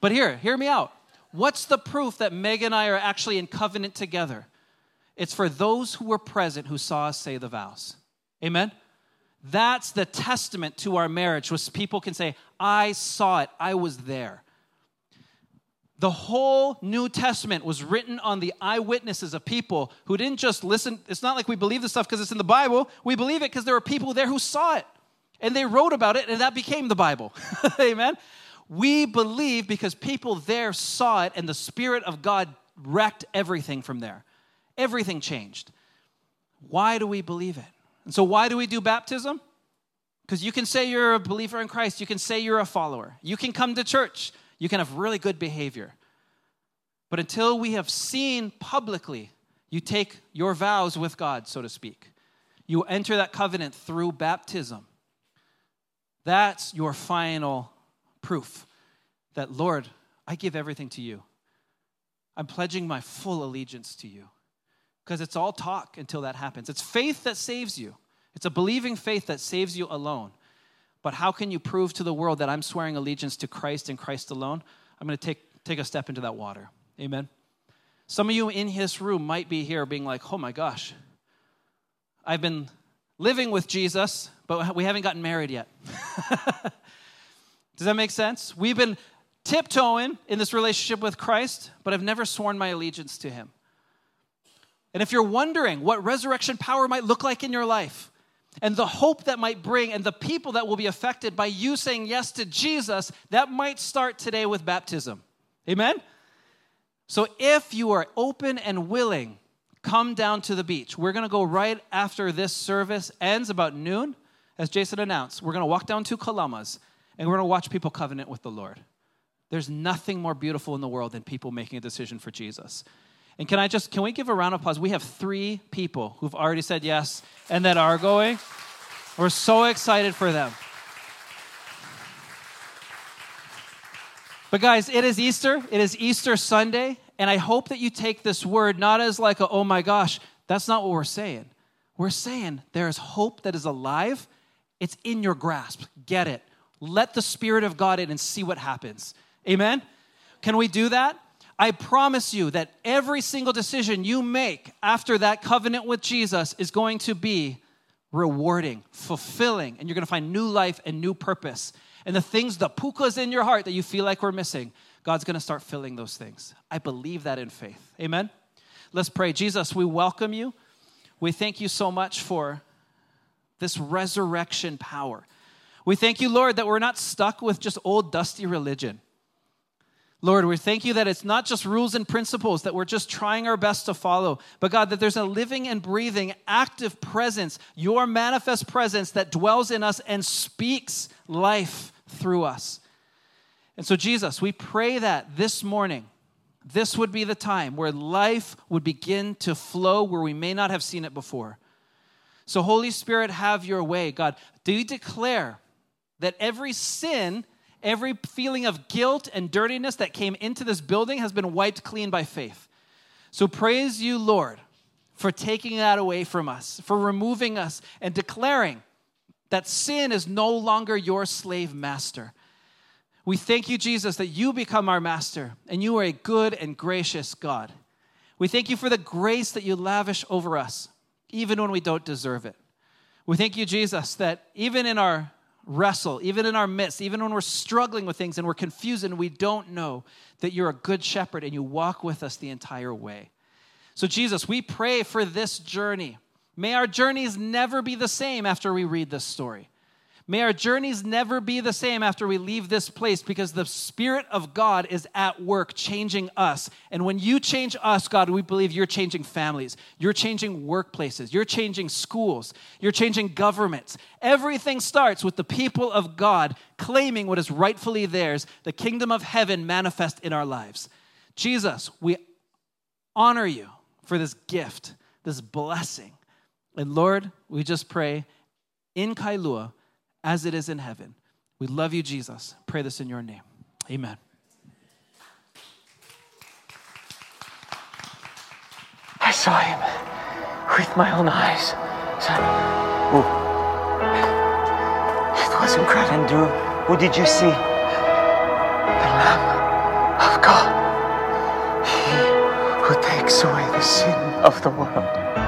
Speaker 1: But here, hear me out. What's the proof that Meg and I are actually in covenant together? It's for those who were present who saw us say the vows. Amen? That's the testament to our marriage, was people can say, I saw it, I was there. The whole New Testament was written on the eyewitnesses of people who didn't just listen. It's not like we believe the stuff because it's in the Bible. We believe it because there were people there who saw it and they wrote about it and that became the Bible. Amen. We believe because people there saw it and the Spirit of God wrecked everything from there. Everything changed. Why do we believe it? And so, why do we do baptism? Because you can say you're a believer in Christ, you can say you're a follower, you can come to church, you can have really good behavior. But until we have seen publicly, you take your vows with God, so to speak. You enter that covenant through baptism. That's your final proof that, Lord, I give everything to you. I'm pledging my full allegiance to you. Because it's all talk until that happens. It's faith that saves you, it's a believing faith that saves you alone. But how can you prove to the world that I'm swearing allegiance to Christ and Christ alone? I'm going to take, take a step into that water. Amen. Some of you in this room might be here being like, oh my gosh, I've been living with Jesus, but we haven't gotten married yet. Does that make sense? We've been tiptoeing in this relationship with Christ, but I've never sworn my allegiance to him. And if you're wondering what resurrection power might look like in your life, and the hope that might bring, and the people that will be affected by you saying yes to Jesus, that might start today with baptism. Amen? So if you are open and willing, come down to the beach. We're going to go right after this service ends about noon, as Jason announced. We're going to walk down to Kalamas, and we're going to watch people covenant with the Lord. There's nothing more beautiful in the world than people making a decision for Jesus. And can I just, can we give a round of applause? We have three people who've already said yes and that are going. We're so excited for them. But guys, it is Easter. It is Easter Sunday. And I hope that you take this word not as like a, oh my gosh, that's not what we're saying. We're saying there is hope that is alive. It's in your grasp. Get it. Let the Spirit of God in and see what happens. Amen? Can we do that? I promise you that every single decision you make after that covenant with Jesus is going to be rewarding, fulfilling, and you're going to find new life and new purpose. And the things, the pukas in your heart that you feel like we're missing, God's going to start filling those things. I believe that in faith. Amen? Let's pray. Jesus, we welcome you. We thank you so much for this resurrection power. We thank you, Lord, that we're not stuck with just old, dusty religion. Lord, we thank you that it's not just rules and principles that we're just trying our best to follow, but God, that there's a living and breathing, active presence, your manifest presence that dwells in us and speaks life through us. And so, Jesus, we pray that this morning, this would be the time where life would begin to flow where we may not have seen it before. So, Holy Spirit, have your way. God, do you declare that every sin Every feeling of guilt and dirtiness that came into this building has been wiped clean by faith. So praise you, Lord, for taking that away from us, for removing us, and declaring that sin is no longer your slave master. We thank you, Jesus, that you become our master and you are a good and gracious God. We thank you for the grace that you lavish over us, even when we don't deserve it. We thank you, Jesus, that even in our wrestle, even in our midst, even when we're struggling with things and we're confused and we don't know that you're a good shepherd and you walk with us the entire way. So, Jesus, we pray for this journey. May our journeys never be the same after we read this story. May our journeys never be the same after we leave this place because the Spirit of God is at work changing us. And when you change us, God, we believe you're changing families, you're changing workplaces, you're changing schools, you're changing governments. Everything starts with the people of God claiming what is rightfully theirs, the kingdom of heaven manifest in our lives. Jesus, we honor you for this gift, this blessing. And Lord, we just pray in Kailua as it is in heaven. We love you, Jesus. Pray this in your name. Amen.
Speaker 2: I saw him with my own eyes. It was incredible. Who did you see? The Lamb of God. He who takes away the sin of the world.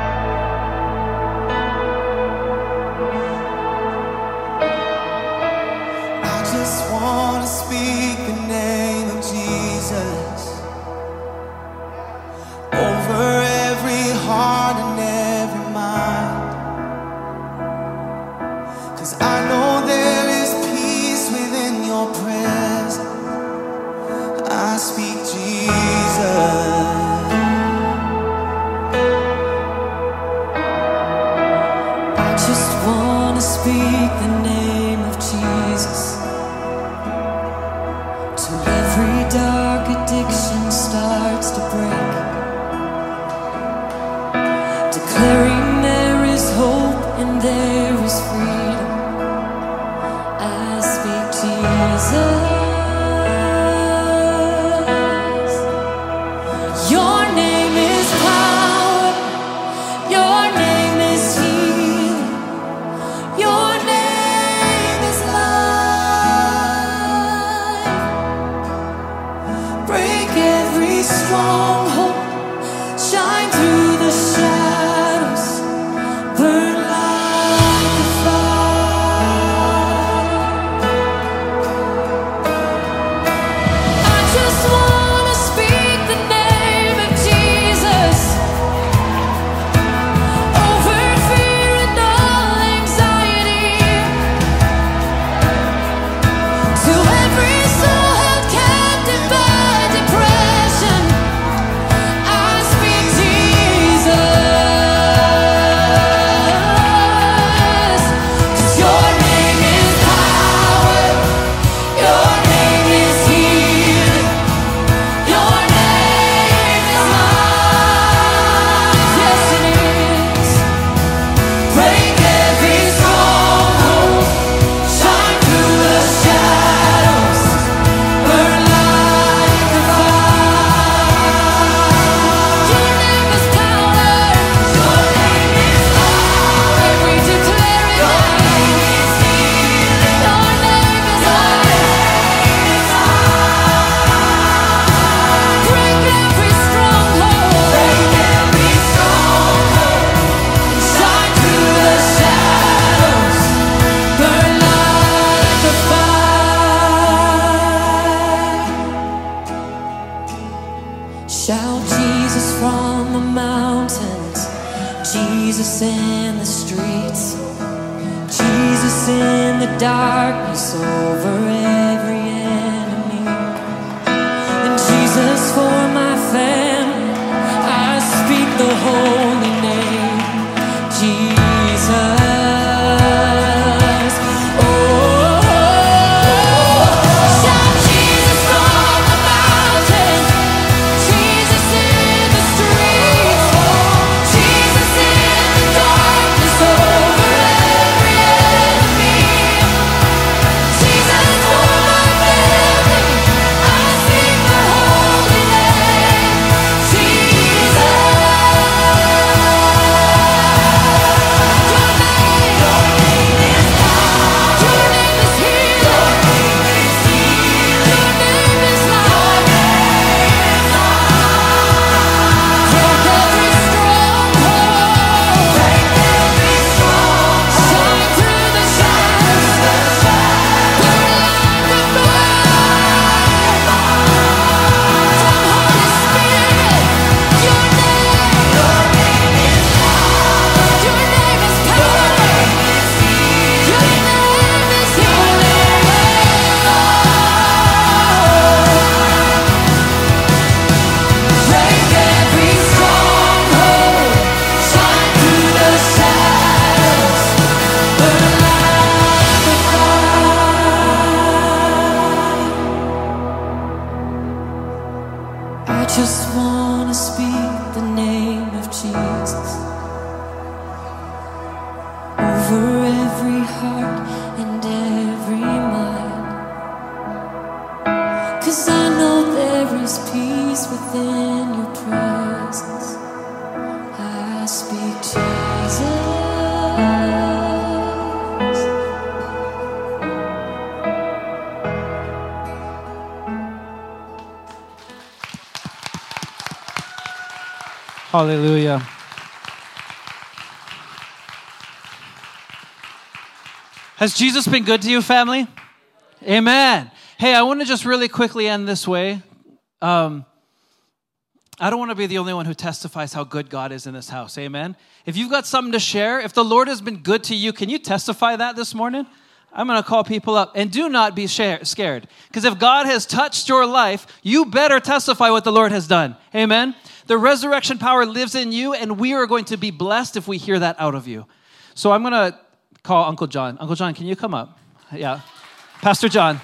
Speaker 1: Has Jesus been good to you, family? Amen. Hey, I want to just really quickly end this way. Um, I don't want to be the only one who testifies how good God is in this house. Amen. If you've got something to share, if the Lord has been good to you, can you testify that this morning? I'm going to call people up. And do not be scared. Because if God has touched your life, you better testify what the Lord has done. Amen. The resurrection power lives in you, and we are going to be blessed if we hear that out of you. So I'm going to call Uncle John. Uncle John, can you come up? Yeah. Pastor John.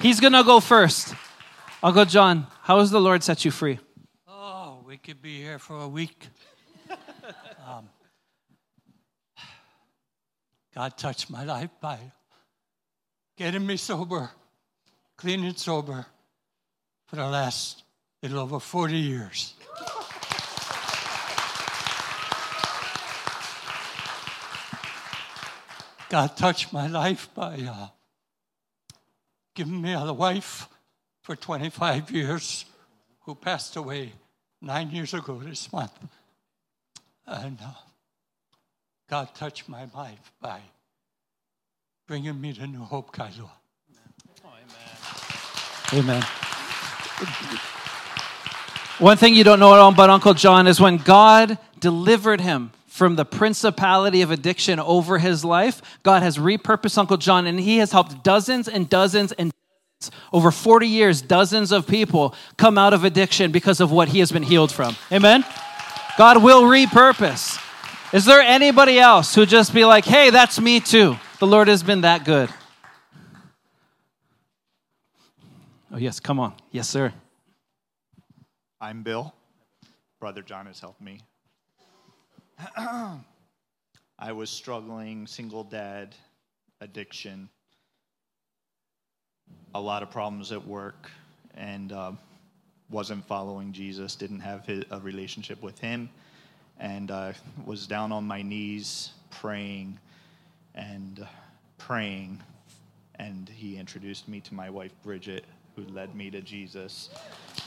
Speaker 1: He's going to go first. Uncle John, how has the Lord set you free?
Speaker 3: Oh, we could be here for a week. um, God touched my life by getting me sober, clean and sober for the last little over 40 years. God touched my life by uh, giving me a wife for 25 years who passed away nine years ago this month. And uh, God touched my life by bringing me to New Hope, Kailua.
Speaker 1: Oh, amen. Amen. One thing you don't know about Uncle John is when God delivered him from the principality of addiction over his life, God has repurposed Uncle John and he has helped dozens and dozens and over 40 years, dozens of people come out of addiction because of what he has been healed from. Amen? God will repurpose. Is there anybody else who just be like, hey, that's me too? The Lord has been that good. Oh, yes, come on. Yes, sir.
Speaker 4: I'm Bill. Brother John has helped me. I was struggling, single dad, addiction, a lot of problems at work, and uh, wasn't following Jesus, didn't have his, a relationship with him, and uh, was down on my knees praying and uh, praying. And he introduced me to my wife, Bridget, who led me to Jesus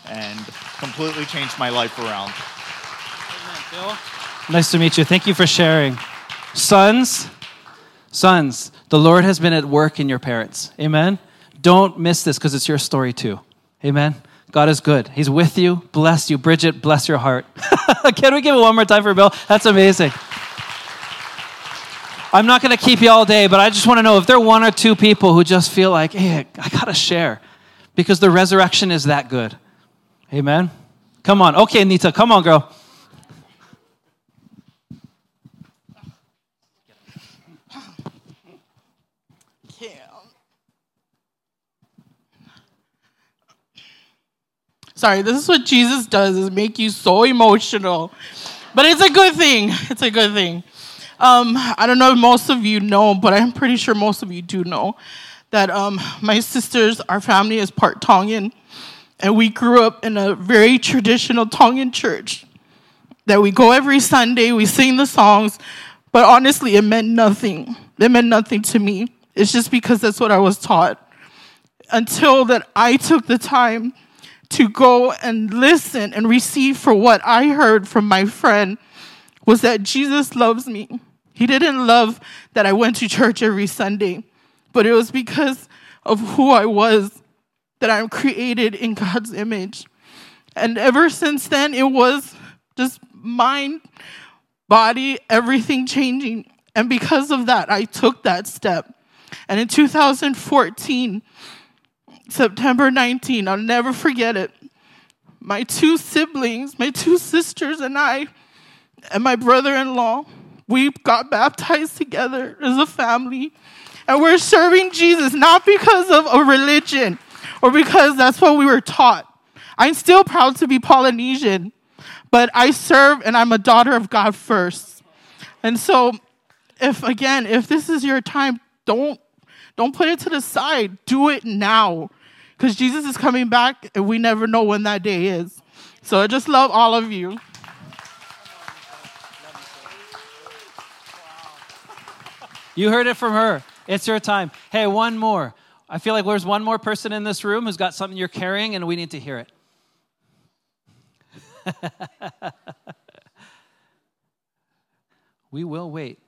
Speaker 4: and completely changed my life around.
Speaker 1: Amen, Nice to meet you. Thank you for sharing. Sons, sons, the Lord has been at work in your parents. Amen. Don't miss this because it's your story too. Amen. God is good. He's with you. Bless you. Bridget, bless your heart. Can we give it one more time for Bill? That's amazing. I'm not going to keep you all day, but I just want to know if there are one or two people who just feel like, hey, I got to share because the resurrection is that good. Amen. Come on. Okay, Nita, come on, girl.
Speaker 5: Sorry, this is what Jesus does is make you so emotional. But it's a good thing. It's a good thing. Um, I don't know if most of you know, but I'm pretty sure most of you do know that um, my sisters, our family is part Tongan, and we grew up in a very traditional Tongan church. That we go every Sunday, we sing the songs, but honestly, it meant nothing. It meant nothing to me. It's just because that's what I was taught. Until that I took the time to go and listen and receive for what I heard from my friend was that Jesus loves me. He didn't love that I went to church every Sunday, but it was because of who I was that I'm created in God's image. And ever since then, it was just mind, body, everything changing. And because of that, I took that step. And in 2014, September 19, I'll never forget it. My two siblings, my two sisters, and I, and my brother in law, we got baptized together as a family. And we're serving Jesus not because of a religion or because that's what we were taught. I'm still proud to be Polynesian, but I serve and I'm a daughter of God first. And so, if again, if this is your time, don't don't put it to the side. Do it now. Because Jesus is coming back and we never know when that day is. So I just love all of you.
Speaker 1: You heard it from her. It's your time. Hey, one more. I feel like there's one more person in this room who's got something you're carrying and we need to hear it. we will wait.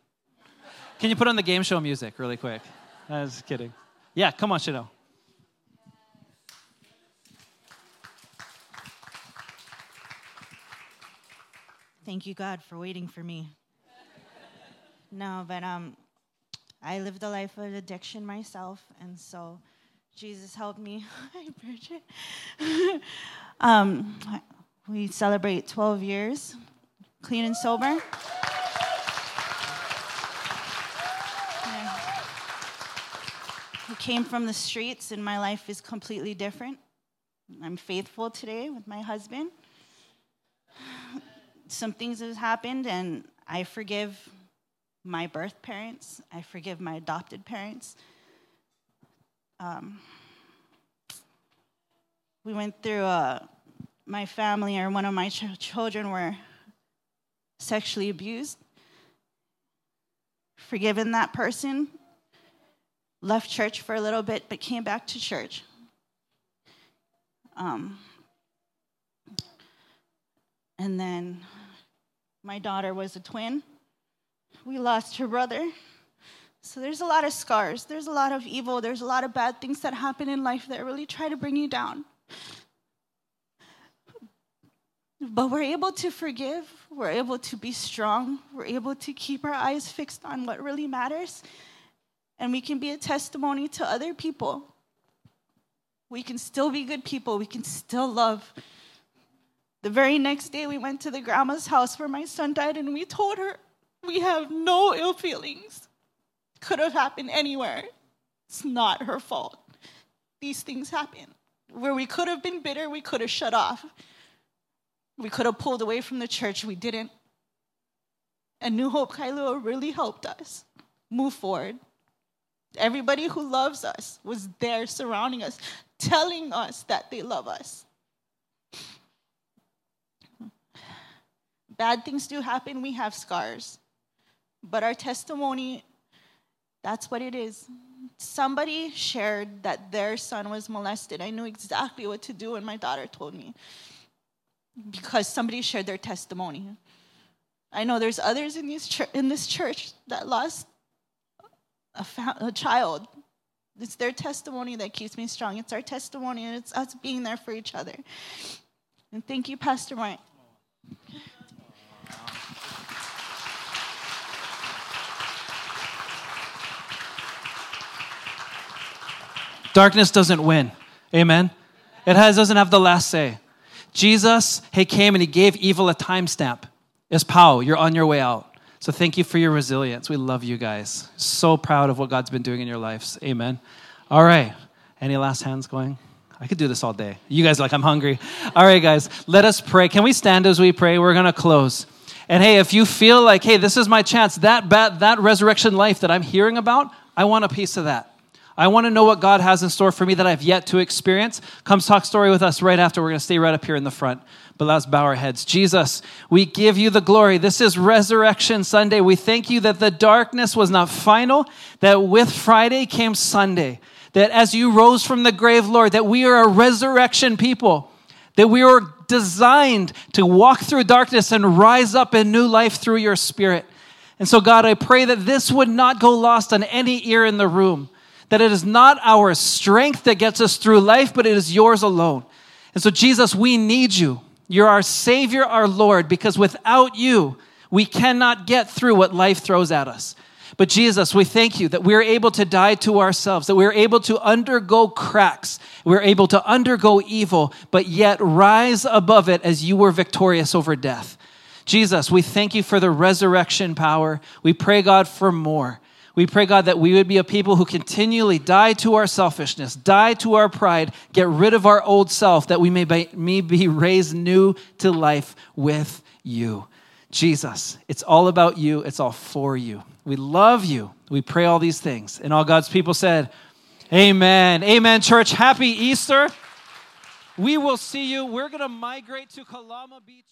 Speaker 1: Can you put on the game show music really quick? I was kidding. Yeah, come on, Chanel.
Speaker 6: Thank you, God, for waiting for me. no, but um, I lived a life of addiction myself, and so Jesus helped me. Hi, Bridget. um, we celebrate 12 years, clean and sober. I came from the streets, and my life is completely different. I'm faithful today with my husband. Some things have happened, and I forgive my birth parents. I forgive my adopted parents. Um, we went through uh, my family, or one of my ch- children were sexually abused. Forgiven that person, left church for a little bit, but came back to church. Um, and then my daughter was a twin. We lost her brother. So there's a lot of scars. There's a lot of evil. There's a lot of bad things that happen in life that really try to bring you down. But we're able to forgive. We're able to be strong. We're able to keep our eyes fixed on what really matters and we can be a testimony to other people. We can still be good people, we can still love. The very next day, we went to the grandma's house where my son died, and we told her we have no ill feelings. Could have happened anywhere. It's not her fault. These things happen. Where we could have been bitter, we could have shut off. We could have pulled away from the church, we didn't. And New Hope Kailua really helped us move forward. Everybody who loves us was there surrounding us, telling us that they love us. Bad things do happen, we have scars. But our testimony, that's what it is. Somebody shared that their son was molested. I knew exactly what to do when my daughter told me because somebody shared their testimony. I know there's others in this, in this church that lost a, fa- a child. It's their testimony that keeps me strong. It's our testimony, and it's us being there for each other. And thank you, Pastor Mark.
Speaker 1: Darkness doesn't win. Amen. It has, doesn't have the last say. Jesus, he came and he gave evil a timestamp. It's pow, you're on your way out. So thank you for your resilience. We love you guys. So proud of what God's been doing in your lives. Amen. All right. Any last hands going? I could do this all day. You guys like, I'm hungry. All right, guys, let us pray. Can we stand as we pray? We're going to close. And hey, if you feel like, hey, this is my chance, that, that resurrection life that I'm hearing about, I want a piece of that. I want to know what God has in store for me that I've yet to experience. Come talk story with us right after. We're going to stay right up here in the front. But let's bow our heads. Jesus, we give you the glory. This is Resurrection Sunday. We thank you that the darkness was not final, that with Friday came Sunday. That as you rose from the grave, Lord, that we are a resurrection people, that we are designed to walk through darkness and rise up in new life through your spirit. And so, God, I pray that this would not go lost on any ear in the room that it is not our strength that gets us through life, but it is yours alone. And so, Jesus, we need you. You're our Savior, our Lord, because without you, we cannot get through what life throws at us. But Jesus, we thank you that we're able to die to ourselves, that we're able to undergo cracks, we're able to undergo evil, but yet rise above it as you were victorious over death. Jesus, we thank you for the resurrection power. We pray, God, for more. We pray, God, that we would be a people who continually die to our selfishness, die to our pride, get rid of our old self, that we may be, be raised new to life with you. Jesus, it's all about you, it's all for you. We love you. We pray all these things. And all God's people said, Amen. Amen, church. Happy Easter. We will see you. We're going to migrate to Kalama Beach.